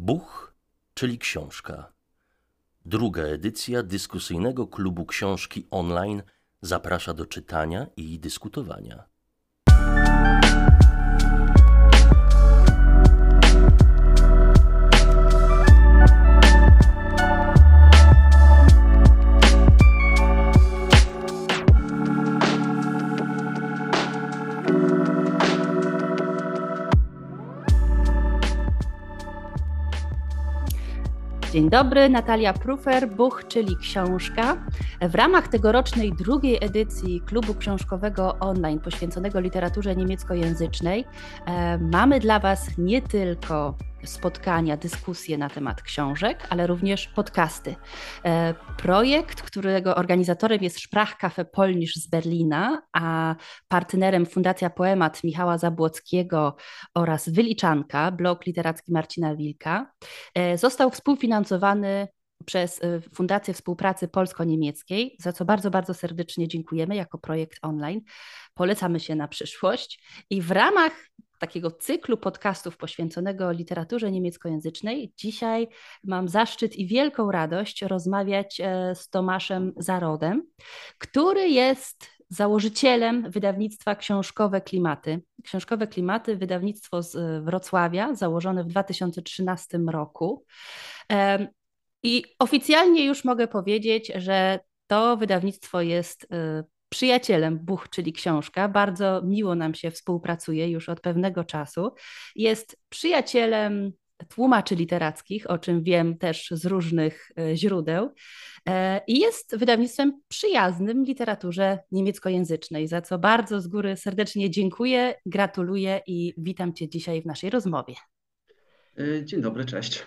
Buch, czyli książka. Druga edycja dyskusyjnego klubu książki online zaprasza do czytania i dyskutowania. Dzień dobry, Natalia Prufer, Buch, czyli książka. W ramach tegorocznej drugiej edycji klubu książkowego online poświęconego literaturze niemieckojęzycznej e, mamy dla Was nie tylko spotkania, dyskusje na temat książek, ale również podcasty. E, projekt, którego organizatorem jest Sprachcafé Polnisch z Berlina, a partnerem Fundacja Poemat Michała Zabłockiego oraz Wyliczanka, blog literacki Marcina Wilka, e, został współfinansowany przez e, Fundację Współpracy Polsko-Niemieckiej, za co bardzo, bardzo serdecznie dziękujemy jako projekt online. Polecamy się na przyszłość i w ramach takiego cyklu podcastów poświęconego literaturze niemieckojęzycznej. Dzisiaj mam zaszczyt i wielką radość rozmawiać e, z Tomaszem Zarodem, który jest założycielem wydawnictwa Książkowe Klimaty. Książkowe Klimaty, wydawnictwo z e, Wrocławia, założone w 2013 roku. I oficjalnie już mogę powiedzieć, że to wydawnictwo jest e, przyjacielem Buch, czyli książka. Bardzo miło nam się współpracuje już od pewnego czasu. Jest przyjacielem tłumaczy literackich, o czym wiem też z różnych e, źródeł. E, I jest wydawnictwem przyjaznym literaturze niemieckojęzycznej, za co bardzo z góry serdecznie dziękuję, gratuluję i witam Cię dzisiaj w naszej rozmowie. E, dzień dobry, cześć.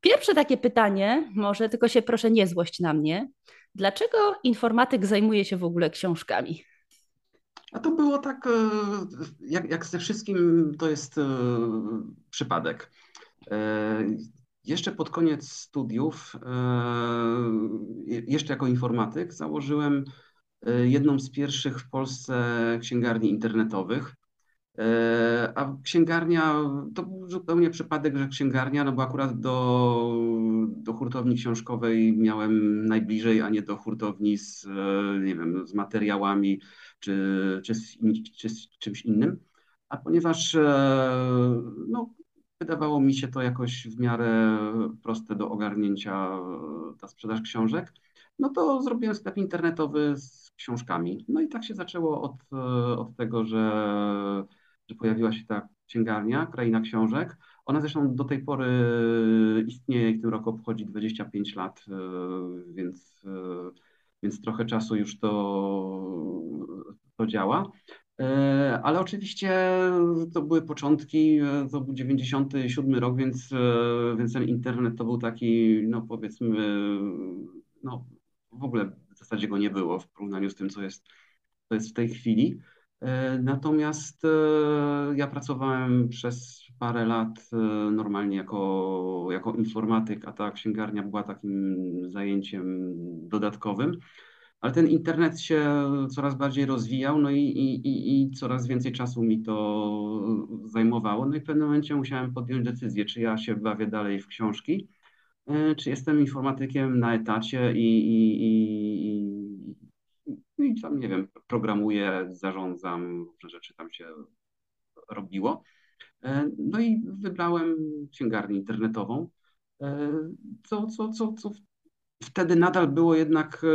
Pierwsze takie pytanie, może tylko się proszę nie złość na mnie. Dlaczego informatyk zajmuje się w ogóle książkami? A to było tak, e, jak, jak ze wszystkim, to jest e, przypadek. E, jeszcze pod koniec studiów, jeszcze jako informatyk, założyłem jedną z pierwszych w Polsce księgarni internetowych. E, a księgarnia, to był zupełnie przypadek, że księgarnia, no bo akurat do, do hurtowni książkowej miałem najbliżej, a nie do hurtowni z, e, nie wiem, z materiałami czy, czy, z, czy z czymś innym. A ponieważ e, no, wydawało mi się to jakoś w miarę proste do ogarnięcia ta sprzedaż książek, no to zrobiłem sklep internetowy z książkami. No i tak się zaczęło od, od tego, że że pojawiła się ta księgarnia, Kraina Książek. Ona zresztą do tej pory istnieje i w tym roku obchodzi 25 lat, e, więc, e, więc trochę czasu już to, to działa. E, ale oczywiście to były początki, to był 97 rok, więc, więc ten internet to był taki, no powiedzmy, no w ogóle w zasadzie go nie było w porównaniu z tym, co jest, co jest w tej chwili. E, natomiast e, ja pracowałem przez parę lat e, normalnie jako, jako informatyk, a ta księgarnia była takim zajęciem dodatkowym. Ale ten internet się coraz bardziej rozwijał, no i, i, i coraz więcej czasu mi to zajmowało. No i w pewnym momencie musiałem podjąć decyzję, czy ja się bawię dalej w książki, czy jestem informatykiem na etacie i, i no i tam, nie wiem, programuję, zarządzam, różne rzeczy tam się robiło. E, no i wybrałem księgarnię internetową, e, co, co, co, co wtedy nadal było jednak e,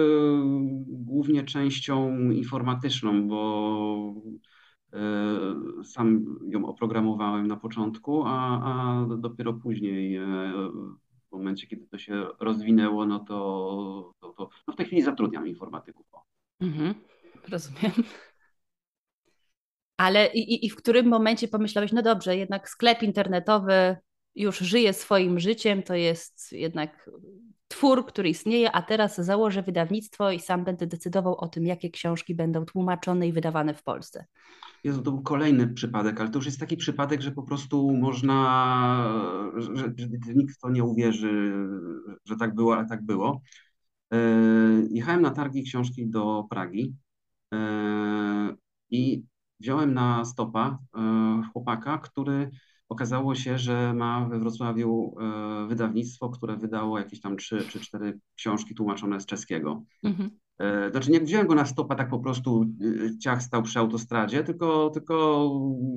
głównie częścią informatyczną, bo sam ją oprogramowałem na początku, a, a dopiero później, w momencie, kiedy to się rozwinęło, no to, to, to no w tej chwili zatrudniam informatyków. Mhm, rozumiem. Ale i, i w którym momencie pomyślałeś, no dobrze, jednak sklep internetowy już żyje swoim życiem, to jest jednak twór, który istnieje, a teraz założę wydawnictwo i sam będę decydował o tym, jakie książki będą tłumaczone i wydawane w Polsce. Jezu, to był kolejny przypadek, ale to już jest taki przypadek, że po prostu można, że, że nikt w to nie uwierzy, że tak było, ale tak było. E, jechałem na targi książki do Pragi e, i wziąłem na stopa e, chłopaka, który okazało się, że ma we Wrocławiu wydawnictwo, które wydało jakieś tam trzy czy cztery książki tłumaczone z czeskiego. Mhm. Znaczy nie wziąłem go na stopa tak po prostu ciach stał przy autostradzie, tylko, tylko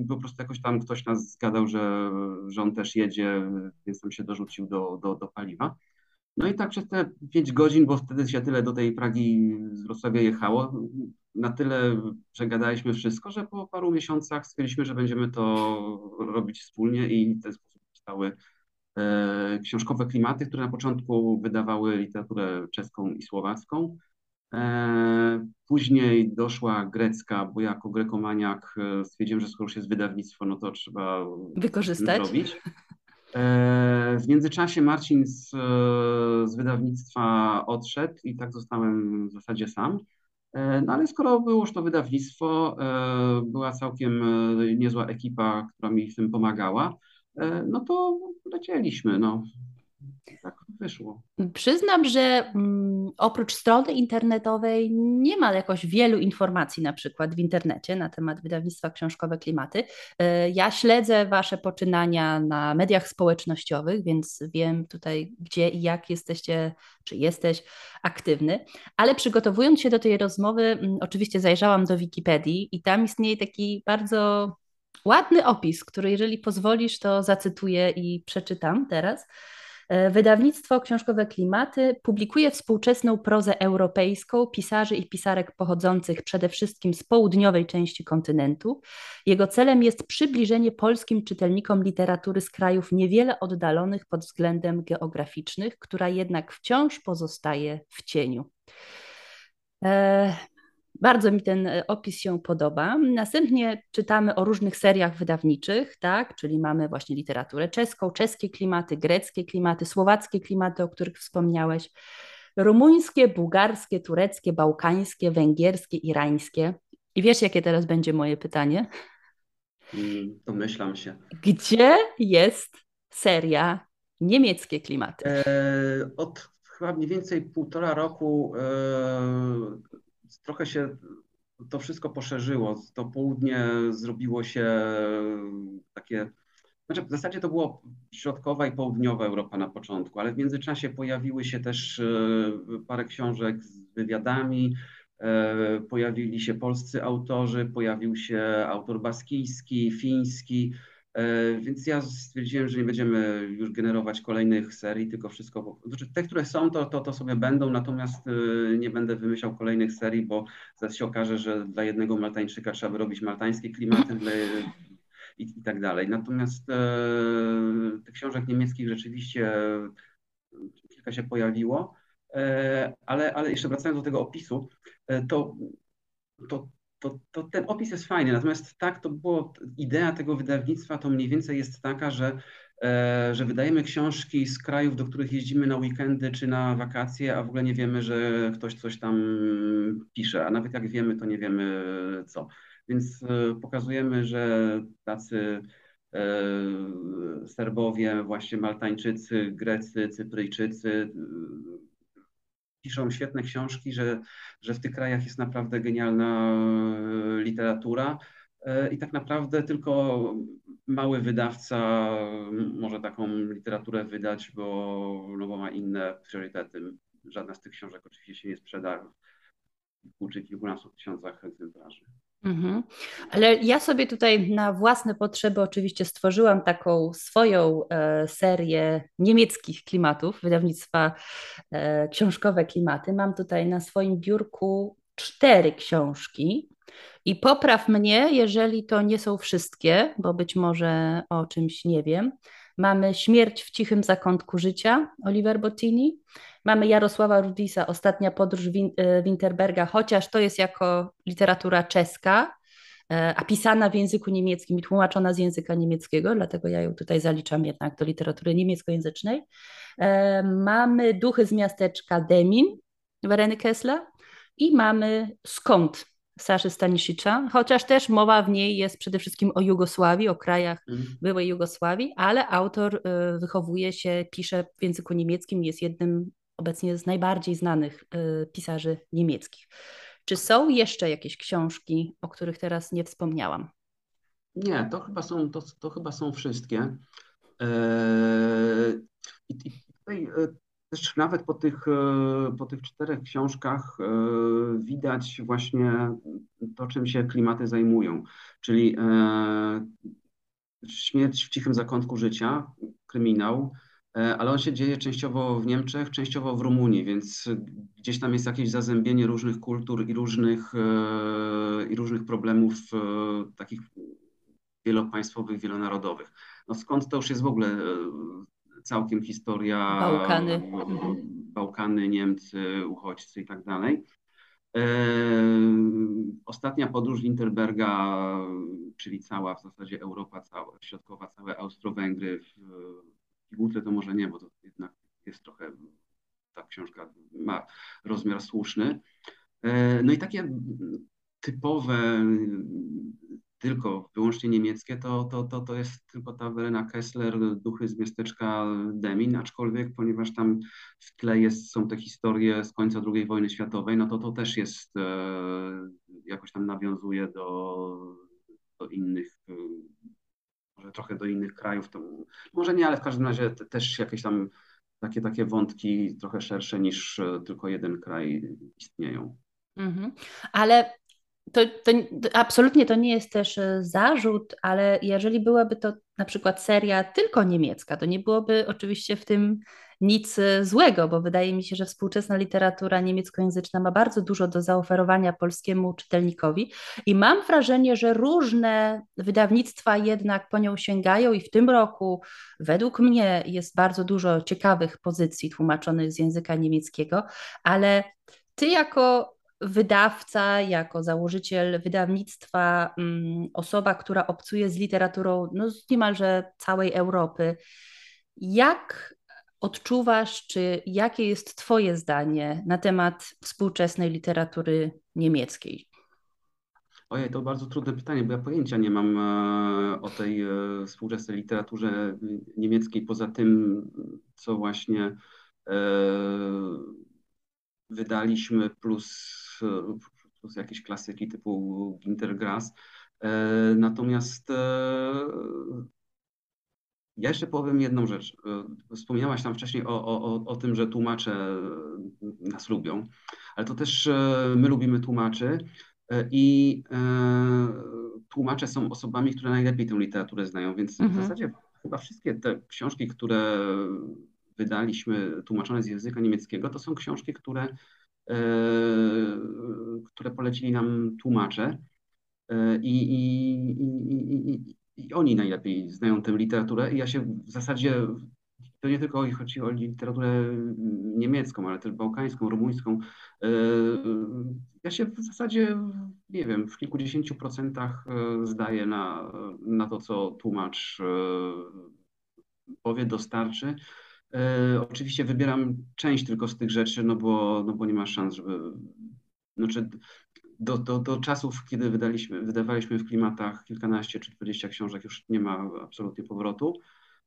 po prostu jakoś tam ktoś nas zgadał, że, że on też jedzie, więc tam się dorzucił do, do, do paliwa. No i tak przez te 5 godzin, bo wtedy się tyle do tej Pragi z Wrocławia jechało, na tyle przegadaliśmy wszystko, że po paru miesiącach stwierdziliśmy, że będziemy to robić wspólnie i w ten sposób powstały e, książkowe klimaty, które na początku wydawały literaturę czeską i słowacką. E, później doszła grecka, bo jako grekomaniak e, stwierdziłem, że skoro już jest wydawnictwo, no to trzeba wykorzystać. Zrobić. E, w międzyczasie Marcin z, z wydawnictwa odszedł i tak zostałem w zasadzie sam. E, no ale skoro było już to wydawnictwo, e, była całkiem niezła ekipa, która mi w tym pomagała, no to lecieliśmy. No tak wyszło. Przyznam, że mm, oprócz strony internetowej nie ma jakoś wielu informacji na przykład w internecie na temat wydawnictwa książkowe Klimaty. E, ja śledzę Wasze poczynania na mediach społecznościowych, więc wiem tutaj gdzie i jak jesteście, czy jesteś aktywny, ale przygotowując się do tej rozmowy, mm, oczywiście zajrzałam do Wikipedii i tam istnieje taki bardzo ładny opis, który jeżeli pozwolisz, to zacytuję i przeczytam teraz. E, wydawnictwo książkowe Klimaty publikuje współczesną prozę europejską pisarzy i pisarek pochodzących przede wszystkim z południowej części kontynentu. Jego celem jest przybliżenie polskim czytelnikom literatury z krajów niewiele oddalonych pod względem geograficznych, która jednak wciąż pozostaje w cieniu. E, bardzo mi ten e, opis się podoba. Następnie czytamy o różnych seriach wydawniczych, tak? czyli mamy właśnie literaturę czeską, czeskie klimaty, greckie klimaty, słowackie klimaty, o których wspomniałeś, rumuńskie, bułgarskie, tureckie, bałkańskie, węgierskie, irańskie. I wiesz, jakie teraz będzie moje pytanie? Mm, domyślam się. Gdzie jest seria niemieckie klimaty? E, od chyba mniej więcej półtora roku e, trochę się to wszystko poszerzyło. To południe zrobiło się takie. Znaczy, w zasadzie to było środkowa i południowa Europa na początku, ale w międzyczasie pojawiły się też e, parę książek z wywiadami, e, pojawili się polscy autorzy, pojawił się autor baskijski, fiński. E, więc ja stwierdziłem, że nie będziemy już generować kolejnych serii, tylko wszystko. Znaczy te, które są, to, to, to sobie będą, natomiast e, nie będę wymyślał kolejnych serii, bo zaraz się okaże, że dla jednego Maltańczyka trzeba by robić maltańskie klimaty dla, i, i tak dalej. Natomiast e, tych książek niemieckich rzeczywiście kilka się pojawiło. E, ale, ale jeszcze wracając do tego opisu, e, to, to to, to ten opis jest fajny. Natomiast tak, to było, idea tego wydawnictwa to mniej więcej jest taka, że, e, że wydajemy książki z krajów, do których jeździmy na weekendy czy na wakacje, a w ogóle nie wiemy, że ktoś coś tam pisze, a nawet jak wiemy, to nie wiemy co. Więc e, pokazujemy, że tacy e, Serbowie, właśnie Maltańczycy, Grecy, Cypryjczycy, piszą świetne książki, że, że w tych krajach jest naprawdę genialna e, literatura. E, I tak naprawdę tylko mały wydawca może taką literaturę wydać, bo, no bo ma inne priorytety. Żadna z tych książek oczywiście się nie sprzeda w kilku czy kilkunastu tysiącach egzemplarzy. Mhm. Ale ja sobie tutaj na własne potrzeby oczywiście stworzyłam taką swoją e, serię niemieckich klimatów, wydawnictwa e, książkowe klimaty. Mam tutaj na swoim biurku cztery książki. I popraw mnie, jeżeli to nie są wszystkie, bo być może o czymś nie wiem. Mamy Śmierć w cichym zakątku życia Oliver Bottini. Mamy Jarosława Rudisa, Ostatnia podróż e, Winterberga, chociaż to jest jako literatura czeska, e, a pisana w języku niemieckim i tłumaczona z języka niemieckiego, dlatego ja ją tutaj zaliczam jednak do literatury niemieckojęzycznej. E, mamy Duchy z miasteczka Demin Wereny Kessler i mamy Skąd Saszy Stanisicza, chociaż też mowa w niej jest przede wszystkim o Jugosławii, o krajach mm. byłej Jugosławii, ale autor wychowuje się, pisze w języku niemieckim, jest jednym obecnie z najbardziej znanych y, pisarzy niemieckich. Czy są jeszcze jakieś książki, o których teraz nie wspomniałam? Nie, to chyba są, to, to chyba są wszystkie. I, i tutaj też nawet po tych, po tych czterech książkach widać właśnie to, czym się klimaty zajmują. Czyli śmierć w cichym zakątku życia, kryminał, E, ale on się dzieje częściowo w Niemczech, częściowo w Rumunii, więc gdzieś tam jest jakieś zazębienie różnych kultur i różnych, e, i różnych problemów e, takich wielopaństwowych, wielonarodowych. No skąd to już jest w ogóle całkiem historia Bałkany, Bałkany Niemcy, uchodźcy i tak dalej. Ostatnia podróż Winterberga, czyli cała w zasadzie Europa, cała środkowa, całe Austro-Węgry, pigułce to może nie, bo to jednak jest trochę, ta książka ma rozmiar słuszny. E, no i takie typowe, tylko wyłącznie niemieckie, to, to, to, to jest tylko ta Verena Kessler, Duchy z miasteczka Demin, aczkolwiek ponieważ tam w tle jest, są te historie z końca II wojny światowej, no to to też jest, e, jakoś tam nawiązuje do, do innych może trochę do innych krajów, to może nie, ale w każdym razie te, też jakieś tam takie, takie wątki trochę szersze niż e, tylko jeden kraj istnieją. Mhm. Ale to, to, absolutnie to nie jest też e, zarzut, ale jeżeli byłaby to na przykład seria tylko niemiecka, to nie byłoby oczywiście w tym nic e, złego, bo wydaje mi się, że współczesna literatura niemieckojęzyczna ma bardzo dużo do zaoferowania polskiemu czytelnikowi i mam wrażenie, że różne wydawnictwa jednak po nią sięgają i w tym roku według mnie jest bardzo dużo ciekawych pozycji tłumaczonych z języka niemieckiego, ale ty jako wydawca, jako założyciel wydawnictwa, mm, osoba, która obcuje z literaturą no, z niemalże całej Europy, jak odczuwasz, czy jakie jest Twoje zdanie na temat współczesnej literatury niemieckiej? Ojej, to bardzo trudne pytanie, bo ja pojęcia nie mam e, o tej e, współczesnej literaturze niemieckiej, poza tym, co właśnie e, wydaliśmy, plus, plus jakieś klasyki typu Gintergrass. Natomiast ja jeszcze powiem jedną rzecz. E, wspomniałaś tam wcześniej o, o, o tym, że tłumacze e, nas lubią, ale to też e, my lubimy tłumaczy i tłumacze są osobami, które najlepiej tę literaturę znają, więc mhm. w zasadzie chyba wszystkie te książki, które wydaliśmy tłumaczone z języka niemieckiego, to są książki, które, które polecili nam tłumacze. I, i, i, i oni najlepiej znają tę literaturę. I ja się w zasadzie, to nie tylko chodzi o literaturę niemiecką, ale też bałkańską, rumuńską. E, ja się w zasadzie, nie wiem, w kilkudziesięciu procentach e, zdaję na, na to, co tłumacz e, powie, dostarczy. Oczywiście wybieram część tylko z tych rzeczy, no bo, no bo nie ma szans, żeby. Znaczy, do, do, do czasów, kiedy wydaliśmy, wydawaliśmy w klimatach kilkanaście czy dwadzieścia książek, już nie ma absolutnie powrotu.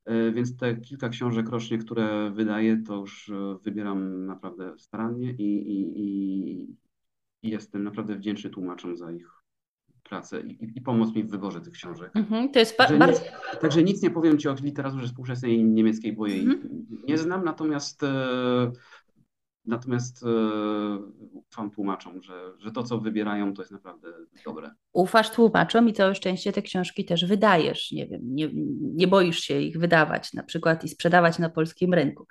E, więc te kilka książek rocznie, które wydaję, to już e, wybieram naprawdę starannie i, i, i, i jestem naprawdę wdzięczny tłumaczom za ich pracę i, i pomoc mi w wyborze tych książek. Mm-hmm, to jest ba- także, bardzo... nie, także nic nie powiem Ci o literaturze współczesnej niemieckiej, bo jej mm-hmm. nie znam, natomiast e, Natomiast e, ufam tłumaczom, że, że to, co wybierają, to jest naprawdę dobre. Ufasz tłumaczom i całe szczęście te książki też wydajesz. Nie wiem, nie, nie boisz się ich wydawać na przykład i sprzedawać na polskim rynku.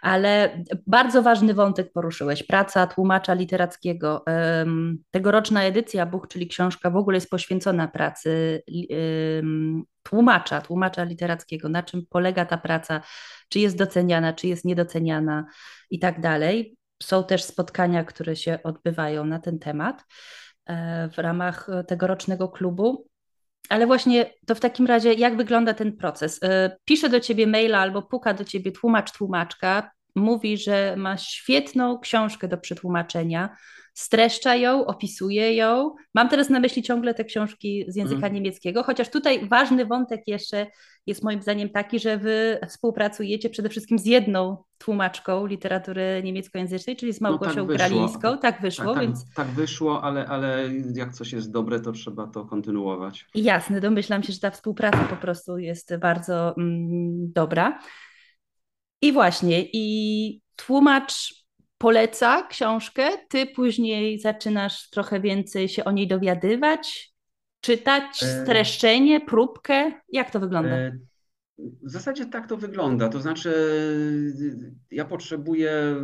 Ale bardzo ważny wątek poruszyłeś. Praca tłumacza literackiego. Tegoroczna edycja Buch, czyli książka w ogóle jest poświęcona pracy tłumacza, tłumacza literackiego, na czym polega ta praca, czy jest doceniana, czy jest niedoceniana i tak dalej. Są też spotkania, które się odbywają na ten temat e, w ramach tegorocznego klubu. Ale właśnie to w takim razie, jak wygląda ten proces? E, pisze do ciebie maila albo puka do ciebie tłumacz, tłumaczka, mówi, że ma świetną książkę do przetłumaczenia, streszcza ją, opisuje ją. Mam teraz na myśli ciągle te książki z języka mm. niemieckiego, chociaż tutaj ważny wątek jeszcze jest moim zdaniem taki, że wy współpracujecie przede wszystkim z jedną tłumaczką literatury niemieckojęzycznej, czyli z Małgosią no, tak Gralińską. Tak wyszło, tak, tak, więc... Tak wyszło, ale, ale jak coś jest dobre, to trzeba to kontynuować. Jasne, domyślam się, że ta współpraca po prostu jest bardzo mm, dobra. I właśnie, i tłumacz poleca książkę, ty później zaczynasz trochę więcej się o niej dowiadywać, czytać e, streszczenie, próbkę? Jak to wygląda? E, w zasadzie tak to wygląda. To znaczy, ja potrzebuję,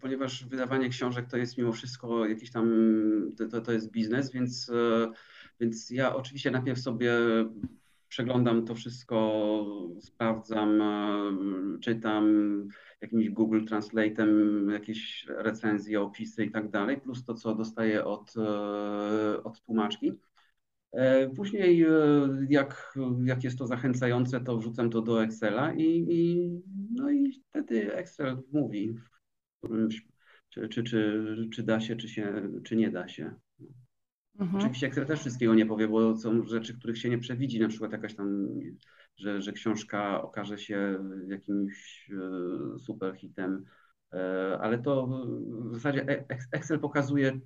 ponieważ wydawanie książek to jest mimo wszystko jakiś tam, to, to jest biznes, więc, e, więc ja oczywiście najpierw sobie przeglądam to wszystko, sprawdzam, czytam jakimś Google Translate'em, jakieś recenzje, opisy i tak dalej, plus to, co dostaję od, od tłumaczki. E, później, e, jak, jak jest to zachęcające, to wrzucam to do Excela i, i, no i wtedy Excel mówi, czy, czy, czy, czy da się, czy, się, czy nie da się. Mhm. Oczywiście Excel też wszystkiego nie powie, bo są rzeczy, których się nie przewidzi, na przykład jakaś tam, że, że książka okaże się jakimś e, super hitem, ale to w zasadzie Excel pokazuje,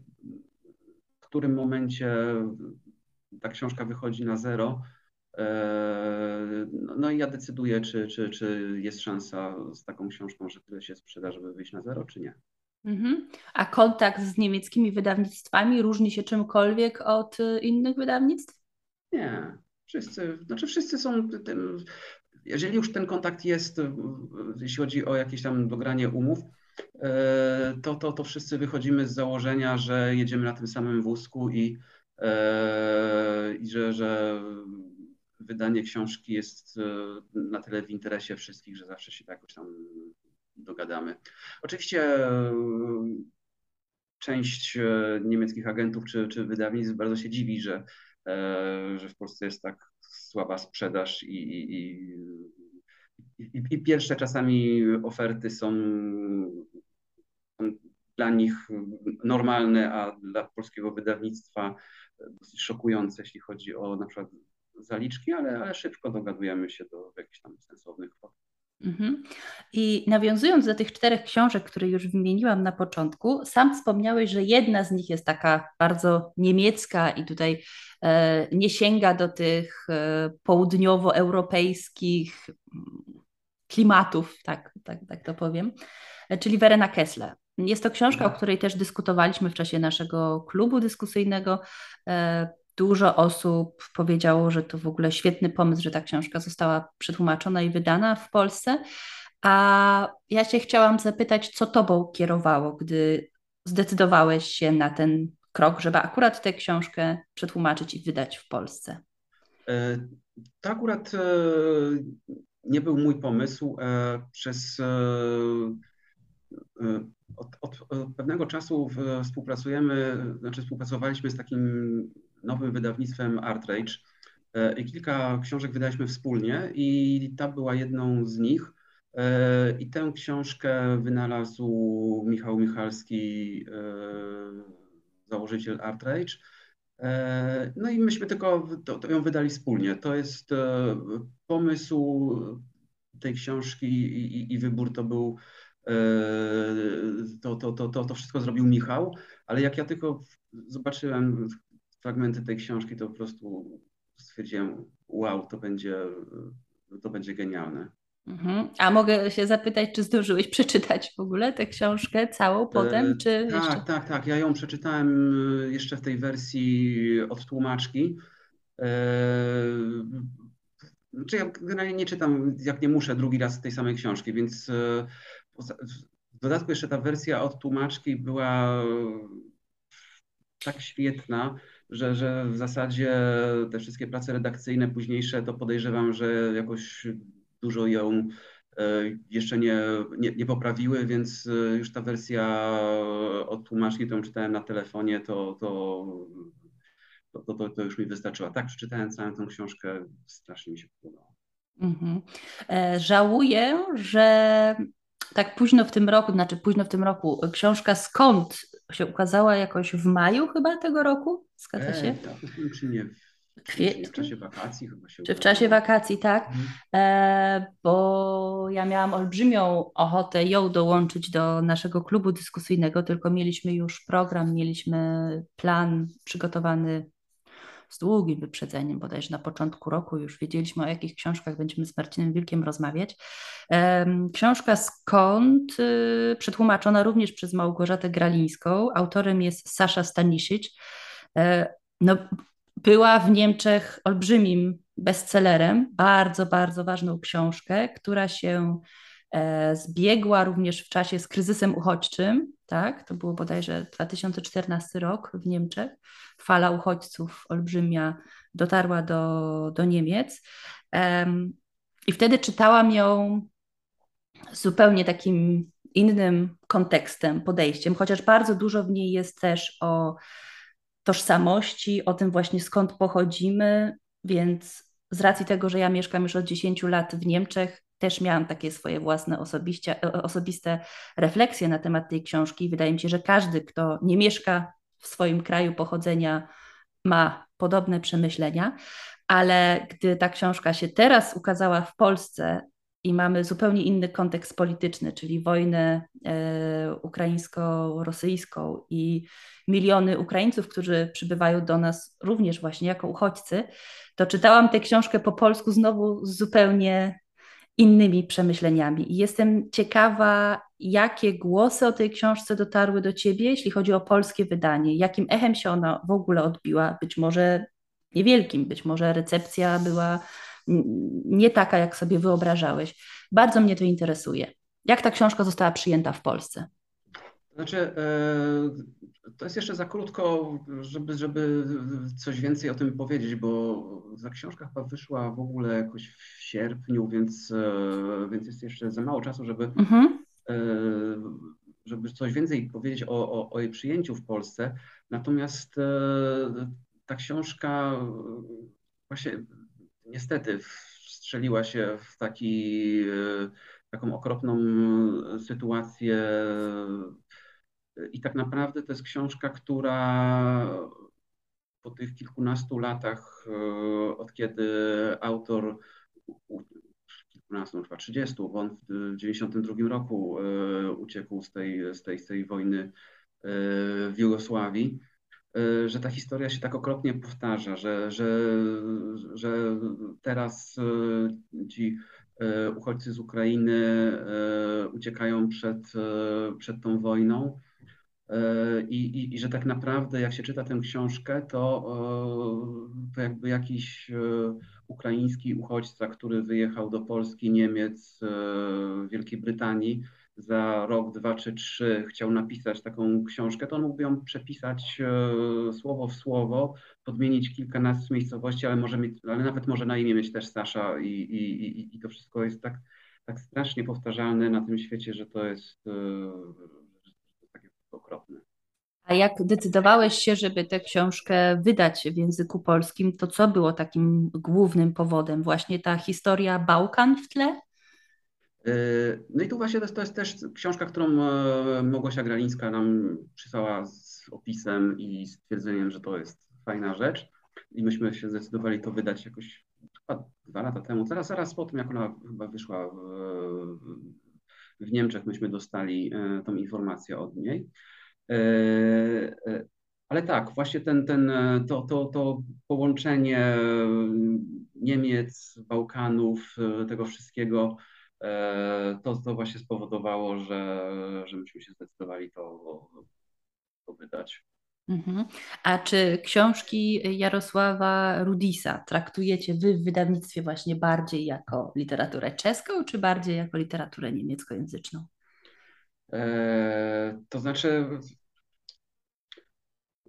w którym momencie ta książka wychodzi na zero. E, no, no i ja decyduję, czy, czy, czy jest szansa z taką książką, że tyle się sprzeda, żeby wyjść na zero, czy nie. Mhm. A kontakt z niemieckimi wydawnictwami różni się czymkolwiek od innych wydawnictw? Nie. Wszyscy, znaczy wszyscy są tym, jeżeli już ten kontakt jest, jeśli chodzi o jakieś tam dogranie umów, e, to, to, to wszyscy wychodzimy z założenia, że jedziemy na tym samym wózku i E, i że, że wydanie książki jest e, na tyle w interesie wszystkich, że zawsze się jakoś tam dogadamy. Oczywiście część niemieckich agentów czy, czy wydawnictw bardzo się dziwi, że, że w Polsce jest tak słaba sprzedaż i, i, i, i pierwsze czasami oferty są dla nich normalne, a dla polskiego wydawnictwa dosyć szokujące, jeśli chodzi o na przykład zaliczki, ale, ale szybko dogadujemy się do jakichś tam sensownych kwot. Mhm. I nawiązując do tych czterech książek, które już wymieniłam na początku, sam wspomniałeś, że jedna z nich jest taka bardzo niemiecka i tutaj e, nie sięga do tych e, południowoeuropejskich mm, klimatów, tak, tak, tak to powiem, e, czyli Verena Kessler. Jest to książka, o tak. której też dyskutowaliśmy w czasie naszego klubu dyskusyjnego. E, dużo osób powiedziało, że to w ogóle świetny pomysł, że ta książka została przetłumaczona i wydana w Polsce. A ja się chciałam zapytać, co Tobą kierowało, gdy zdecydowałeś się na ten krok, żeby akurat tę książkę przetłumaczyć i wydać w Polsce? E, to akurat e, nie był mój pomysł. Przez od, od, od, pewnego czasu współpracujemy, znaczy współpracowaliśmy z takim nowym wydawnictwem Artrage e, i kilka książek wydaliśmy wspólnie i ta była jedną z nich. E, I tę książkę wynalazł Michał Michalski, e, założyciel Artrage. No i myśmy tylko to, to ją wydali wspólnie. To jest pomysł tej książki i, i, i wybór to był to, to, to, to, to wszystko zrobił Michał, ale jak ja tylko zobaczyłem fragmenty tej książki, to po prostu stwierdziłem, wow, to będzie, to będzie genialne. Mhm. A mogę się zapytać, czy zdążyłeś przeczytać w ogóle tę książkę całą potem? Czy tak, jeszcze... tak, tak. Ja ją przeczytałem jeszcze w tej wersji od tłumaczki. Znaczy ja generalnie nie czytam, jak nie muszę, drugi raz tej samej książki, więc w dodatku jeszcze ta wersja od tłumaczki była tak świetna, że, że w zasadzie te wszystkie prace redakcyjne późniejsze to podejrzewam, że jakoś dużo ją e, jeszcze nie, nie, nie poprawiły, więc e, już ta wersja od tłumaczki, którą czytałem na telefonie, to, to, to, to, to już mi wystarczyła. Tak, przeczytałem całą tę książkę, strasznie mi się podobało. Mhm. E, żałuję, że tak późno w tym roku, znaczy późno w tym roku, książka Skąd się ukazała jakoś w maju chyba tego roku? Zgadza się? E, tak, czy nie, Kwiet... w czasie wakacji chyba się Czy w czasie wakacji, tak? Mhm. E, bo ja miałam olbrzymią ochotę ją dołączyć do naszego klubu dyskusyjnego, tylko mieliśmy już program, mieliśmy plan przygotowany z długim wyprzedzeniem, bodajże na początku roku już wiedzieliśmy, o jakich książkach będziemy z Marcinem Wilkiem rozmawiać. Książka Skąd, y, przetłumaczona również przez Małgorzatę Gralińską, autorem jest Sasza Staniszyć. E, no, była w Niemczech olbrzymim bestsellerem, bardzo, bardzo ważną książkę, która się zbiegła również w czasie z kryzysem uchodźczym, tak? To było bodajże 2014 rok w Niemczech. Fala uchodźców olbrzymia dotarła do, do Niemiec. I wtedy czytałam ją zupełnie takim innym kontekstem, podejściem, chociaż bardzo dużo w niej jest też o tożsamości, o tym właśnie skąd pochodzimy, więc z racji tego, że ja mieszkam już od 10 lat w Niemczech, też miałam takie swoje własne osobiste refleksje na temat tej książki. Wydaje mi się, że każdy, kto nie mieszka w swoim kraju pochodzenia, ma podobne przemyślenia, ale gdy ta książka się teraz ukazała w Polsce i mamy zupełnie inny kontekst polityczny, czyli wojnę e, ukraińsko-rosyjską i miliony Ukraińców, którzy przybywają do nas również właśnie jako uchodźcy, to czytałam tę książkę po polsku znowu z zupełnie innymi przemyśleniami. I jestem ciekawa, jakie głosy o tej książce dotarły do Ciebie, jeśli chodzi o polskie wydanie, jakim echem się ona w ogóle odbiła, być może niewielkim, być może recepcja była nie taka, jak sobie wyobrażałeś. Bardzo mnie to interesuje. Jak ta książka została przyjęta w Polsce? Znaczy, e, to jest jeszcze za krótko, żeby, żeby coś więcej o tym powiedzieć, bo ta książka chyba wyszła w ogóle jakoś w sierpniu, więc, e, więc jest jeszcze za mało czasu, żeby, mhm. E, żeby coś więcej powiedzieć o, o, o jej przyjęciu w Polsce. Natomiast ta książka właśnie niestety wstrzeliła się w taki, taką okropną sytuację. I tak naprawdę to jest książka, która po tych kilkunastu latach, e, od kiedy autor, kilkunastu, chyba trzydziestu, bo on w 1992 roku e, uciekł z tej, z tej, z tej wojny w Jugosławii, że ta historia się tak okropnie powtarza, że, że, że teraz ci uchodźcy z Ukrainy uciekają przed, przed tą wojną. I, i, I że tak naprawdę, jak się czyta tę książkę, to, to jakby jakiś ukraiński uchodźca, który wyjechał do Polski, Niemiec, Wielkiej Brytanii, za rok, dwa czy trzy chciał napisać taką książkę, to on mógłby ją przepisać e, słowo w słowo, podmienić kilkanaście miejscowości, ale, może mieć, ale nawet może na imię mieć też Sasza i, i, i, to wszystko jest tak, tak strasznie powtarzalne na tym świecie, że to jest, e, okropne. A jak decydowałeś się, żeby tę książkę wydać w języku polskim, to co było takim głównym powodem? Właśnie ta historia Bałkan w tle? Yy, no i tu właśnie to jest, to jest też książka, którą e, Małgosia Gralińska nam przysłała z opisem i stwierdzeniem, że to jest fajna rzecz. I myśmy się zdecydowali to wydać jakoś chyba dwa lata temu. Zaraz, zaraz po tym, jak ona chyba wyszła w, w Niemczech, myśmy dostali e, tą informację od niej. E, ale tak, właśnie ten, ten, to, to, to połączenie Niemiec, Bałkanów, tego wszystkiego E, to, to właśnie spowodowało, że, że myśmy się zdecydowali to, to wydać. Mhm. A czy książki Jarosława Rudisa traktujecie wy w wydawnictwie właśnie bardziej jako literaturę czeską, czy bardziej jako literaturę niemieckojęzyczną? E, to znaczy,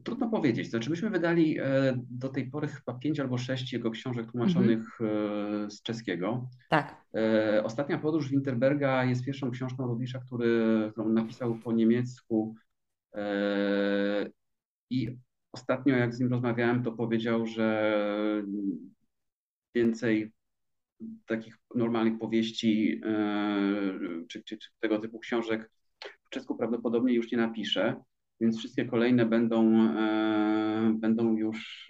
Trudno powiedzieć. Znaczy, myśmy wydali e, do tej pory chyba pięć albo sześć jego książek tłumaczonych mm-hmm. z czeskiego. Tak. E, ostatnia podróż Winterberga jest pierwszą książką Rudisza, który, którą napisał po niemiecku. I ostatnio, jak z nim rozmawiałem, to powiedział, że więcej takich normalnych powieści czy, czy, czy tego typu książek w czesku prawdopodobnie już nie napiszę, więc wszystkie kolejne będą, będą już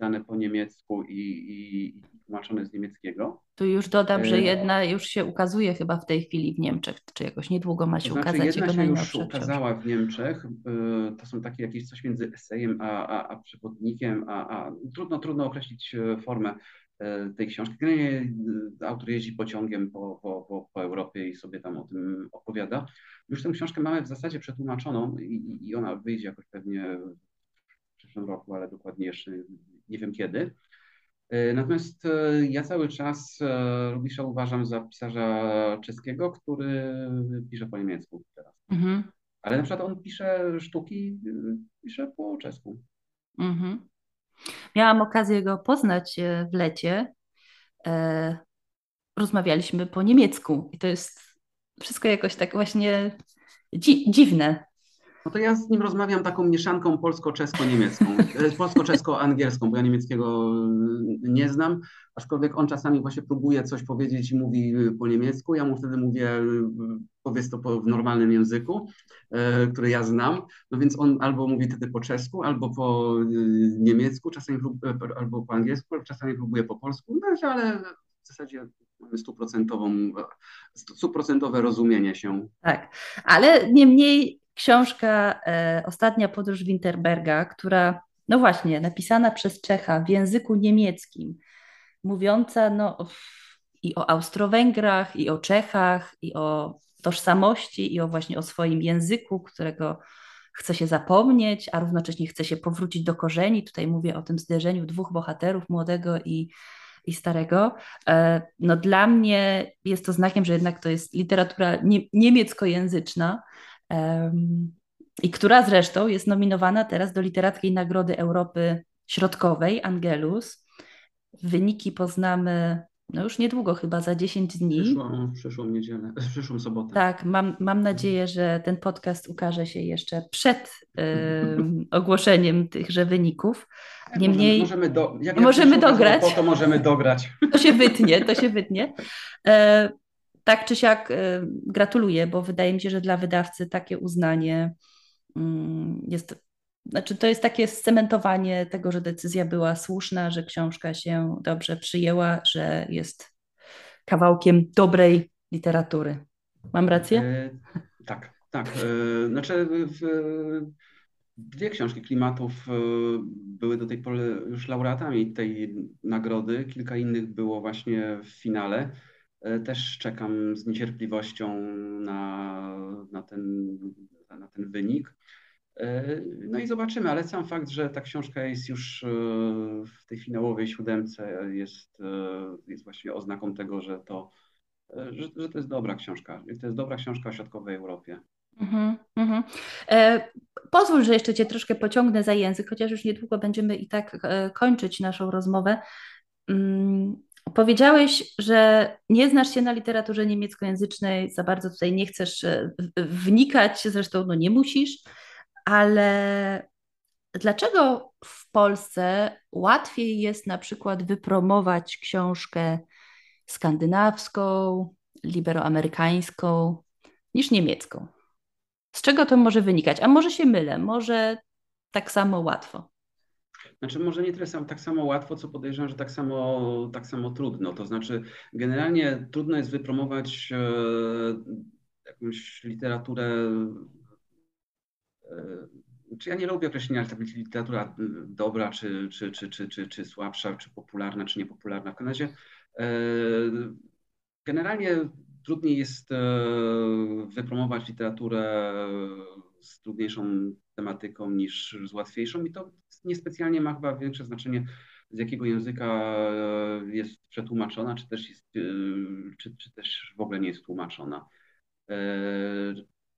pisane po niemiecku i, i, i tłumaczone z niemieckiego. Tu już dodam, że jedna już się ukazuje chyba w tej chwili w Niemczech, czy jakoś niedługo ma się to znaczy, ukazać jedna się już ukazała w Niemczech. Y, to są takie jakieś coś między esejem a, a, a przewodnikiem, a, a trudno, trudno określić e, formę e, tej książki. Generalnie autor jeździ pociągiem po, po, po, po Europie i sobie tam o tym opowiada. Już tę książkę mamy w zasadzie przetłumaczoną i, i ona wyjdzie jakoś pewnie w przyszłym roku, ale dokładnie jeszcze nie wiem kiedy. E, natomiast e, ja cały czas e, Rubisza uważam za pisarza czeskiego, który pisze po niemiecku teraz. Mhm. Ale na przykład on pisze sztuki, pisze po czesku. Mhm. Miałam okazję go poznać w lecie. rozmawialiśmy po niemiecku i to jest wszystko jakoś tak właśnie dzi dziwne. No to ja z nim rozmawiam taką mieszanką polsko-czesko-niemiecką, e, polsko-czesko-angielską, bo ja niemieckiego e, nie znam, aczkolwiek on czasami właśnie próbuje coś powiedzieć i mówi po niemiecku, ja mu wtedy mówię, e, powiedz to w normalnym języku, który ja znam, no więc on albo mówi wtedy po czesku, albo po niemiecku, czasami albo po angielsku, czasami próbuje po polsku, no, ale w zasadzie mamy stuprocentową, stuprocentowe rozumienie się. Tak, ale niemniej książka e, Ostatnia podróż Winterberga, która, no właśnie, napisana przez Czecha w języku niemieckim, mówiąca no, i o Austro-Węgrach, i o Czechach, i o tożsamości, i o właśnie o swoim języku, którego chce się zapomnieć, a równocześnie chce się powrócić do korzeni. Tutaj mówię o tym zderzeniu dwóch bohaterów, młodego i, i starego. E, no dla mnie jest to znakiem, że jednak to jest literatura nie, niemieckojęzyczna, i która zresztą jest nominowana teraz do Literackiej Nagrody Europy Środkowej, Angelus. Wyniki poznamy no już niedługo, chyba za 10 dni. Przyszłą, przyszłą niedzielę, w przyszłą sobotę. Tak, mam, mam nadzieję, że ten podcast ukaże się jeszcze przed y, ogłoszeniem tychże wyników. Niemniej możemy, do, jak możemy dograć. To możemy dograć. To się wytnie, to się wytnie. E, tak czy siak y, gratuluję, bo wydaje mi się, że dla wydawcy takie uznanie mm, jest, znaczy to jest takie scementowanie tego, że decyzja była słuszna, że książka się dobrze przyjęła, że jest kawałkiem dobrej literatury. Mam rację? E, tak, tak. E, znaczy w, dwie książki klimatów e, były do tej pory już laureatami tej nagrody. Kilka innych było właśnie w finale. E, też czekam z niecierpliwością na, na, ten, na ten wynik. E, no i zobaczymy, ale sam fakt, że ta książka jest już e, w tej finałowej siódemce jest, jest właśnie oznaką tego, że to, że, że to jest dobra książka. To jest dobra książka o środkowej Europie. Mm -hmm. e, pozwól, że jeszcze Cię troszkę pociągnę za język, chociaż już niedługo będziemy i tak e, kończyć naszą rozmowę. Mm, Powiedziałeś, że nie znasz się na literaturze niemieckojęzycznej, za bardzo tutaj nie chcesz e, wnikać, zresztą no nie musisz, ale dlaczego w Polsce łatwiej jest na przykład wypromować książkę skandynawską, liberoamerykańską niż niemiecką? Z czego to może wynikać? A może się mylę, może tak samo łatwo. Znaczy może nie tyle sam, tak samo łatwo, co podejrzewam, że tak samo, tak samo trudno. To znaczy generalnie trudno jest wypromować e, jakąś literaturę e, czy ja nie lubię określenia, czy literatura dobra, czy, czy, czy, czy, czy, czy słabsza, czy popularna, czy niepopularna. W każdym razie e, generalnie trudniej jest e, wypromować literaturę z trudniejszą tematyką niż z łatwiejszą i to niespecjalnie ma chyba większe znaczenie, z jakiego języka e, jest przetłumaczona, czy też, jest, e, czy, czy też w ogóle nie jest tłumaczona. E,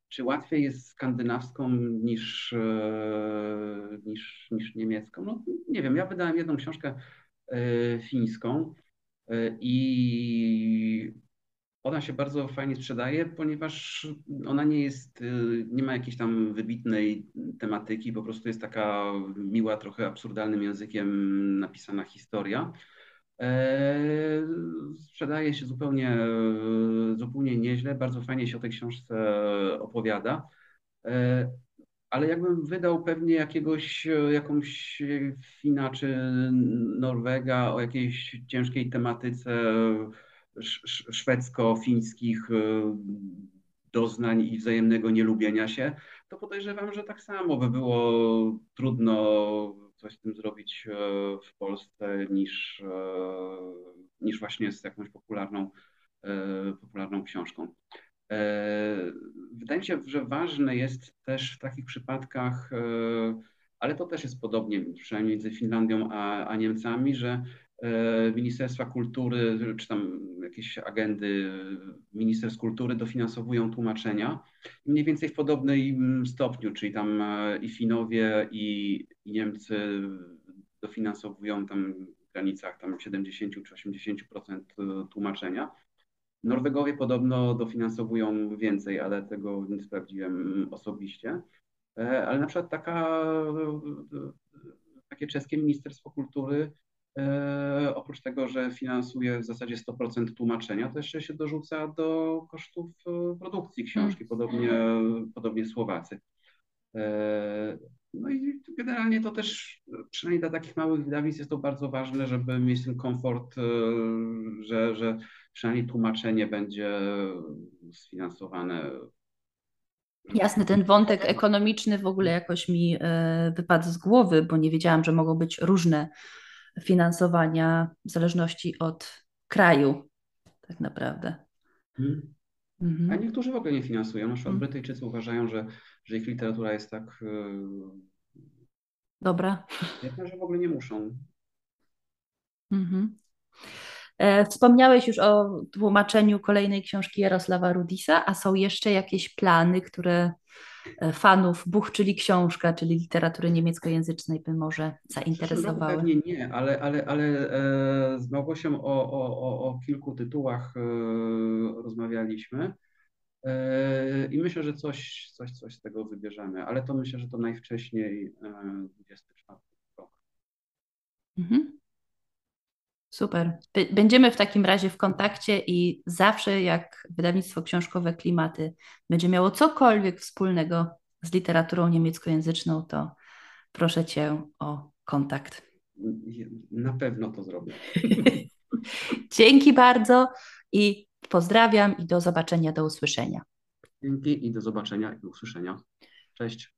czy łatwiej jest skandynawską niż, niż, niż niemiecką? No nie wiem, ja wydałem jedną książkę fińską i ona się bardzo fajnie sprzedaje, ponieważ ona nie jest, y, nie ma jakiejś tam wybitnej tematyki, po prostu jest taka miła, trochę absurdalnym językiem napisana historia. Sprzedaje się zupełnie, zupełnie nieźle, bardzo fajnie się o tej książce opowiada ale jakbym wydał pewnie jakiegoś, jakąś Fina czy Norwega o jakiejś ciężkiej tematyce szwedzko-fińskich y, doznań i wzajemnego nielubienia się, to podejrzewam, że tak samo by było trudno coś z tym zrobić e, w Polsce niż, e, niż właśnie z jakąś popularną, e, popularną książką. Wydaje mi się, że ważne jest też w takich przypadkach, ale to też jest podobnie, przynajmniej między Finlandią a, a Niemcami, że Ministerstwa Kultury, czy tam jakieś agendy Ministerstw Kultury dofinansowują tłumaczenia mniej więcej w podobnym stopniu, czyli tam e, i Finowie, i, Niemcy dofinansowują tam w granicach tam 70 czy 80% tłumaczenia. Norwegowie podobno dofinansowują więcej, ale tego nie sprawdziłem osobiście. E, ale na przykład taka, takie czeskie Ministerstwo Kultury E, oprócz tego, że finansuje w zasadzie 100% tłumaczenia, to jeszcze się dorzuca do kosztów e, produkcji książki, podobnie, podobnie Słowacy. E, no i generalnie to też, przynajmniej dla takich małych wydawnictw jest to bardzo ważne, żeby mieć ten komfort, że, że przynajmniej tłumaczenie będzie sfinansowane. Jasny, ten wątek ekonomiczny w ogóle jakoś mi wypadł z głowy, bo nie wiedziałam, że mogą być różne finansowania w zależności od kraju, tak naprawdę. Hmm. Mhm. A niektórzy w ogóle nie finansują. Na przykład hmm. Brytyjczycy uważają, że, że ich literatura jest tak. Yy, Dobra. Jedna, że w ogóle nie muszą. Mhm. E, wspomniałeś już o tłumaczeniu kolejnej książki Jarosława Rudisa, a są jeszcze jakieś plany, które fanów Buch, czyli książka, czyli literatury niemieckojęzycznej by może zainteresowały? Pewnie nie, ale, ale, ale e, z Małgosią o, o, o, o kilku tytułach e, rozmawialiśmy i myślę, że coś, coś, coś z tego wybierzemy, ale to myślę, że to najwcześniej 24 rok. Mhm. Super. Będziemy w takim razie w kontakcie i zawsze jak wydawnictwo książkowe Klimaty będzie miało cokolwiek wspólnego z literaturą niemieckojęzyczną, to proszę Cię o kontakt. Na pewno to zrobię. Dzięki bardzo i pozdrawiam i do zobaczenia, do usłyszenia. Dzięki i do zobaczenia i do usłyszenia. Cześć.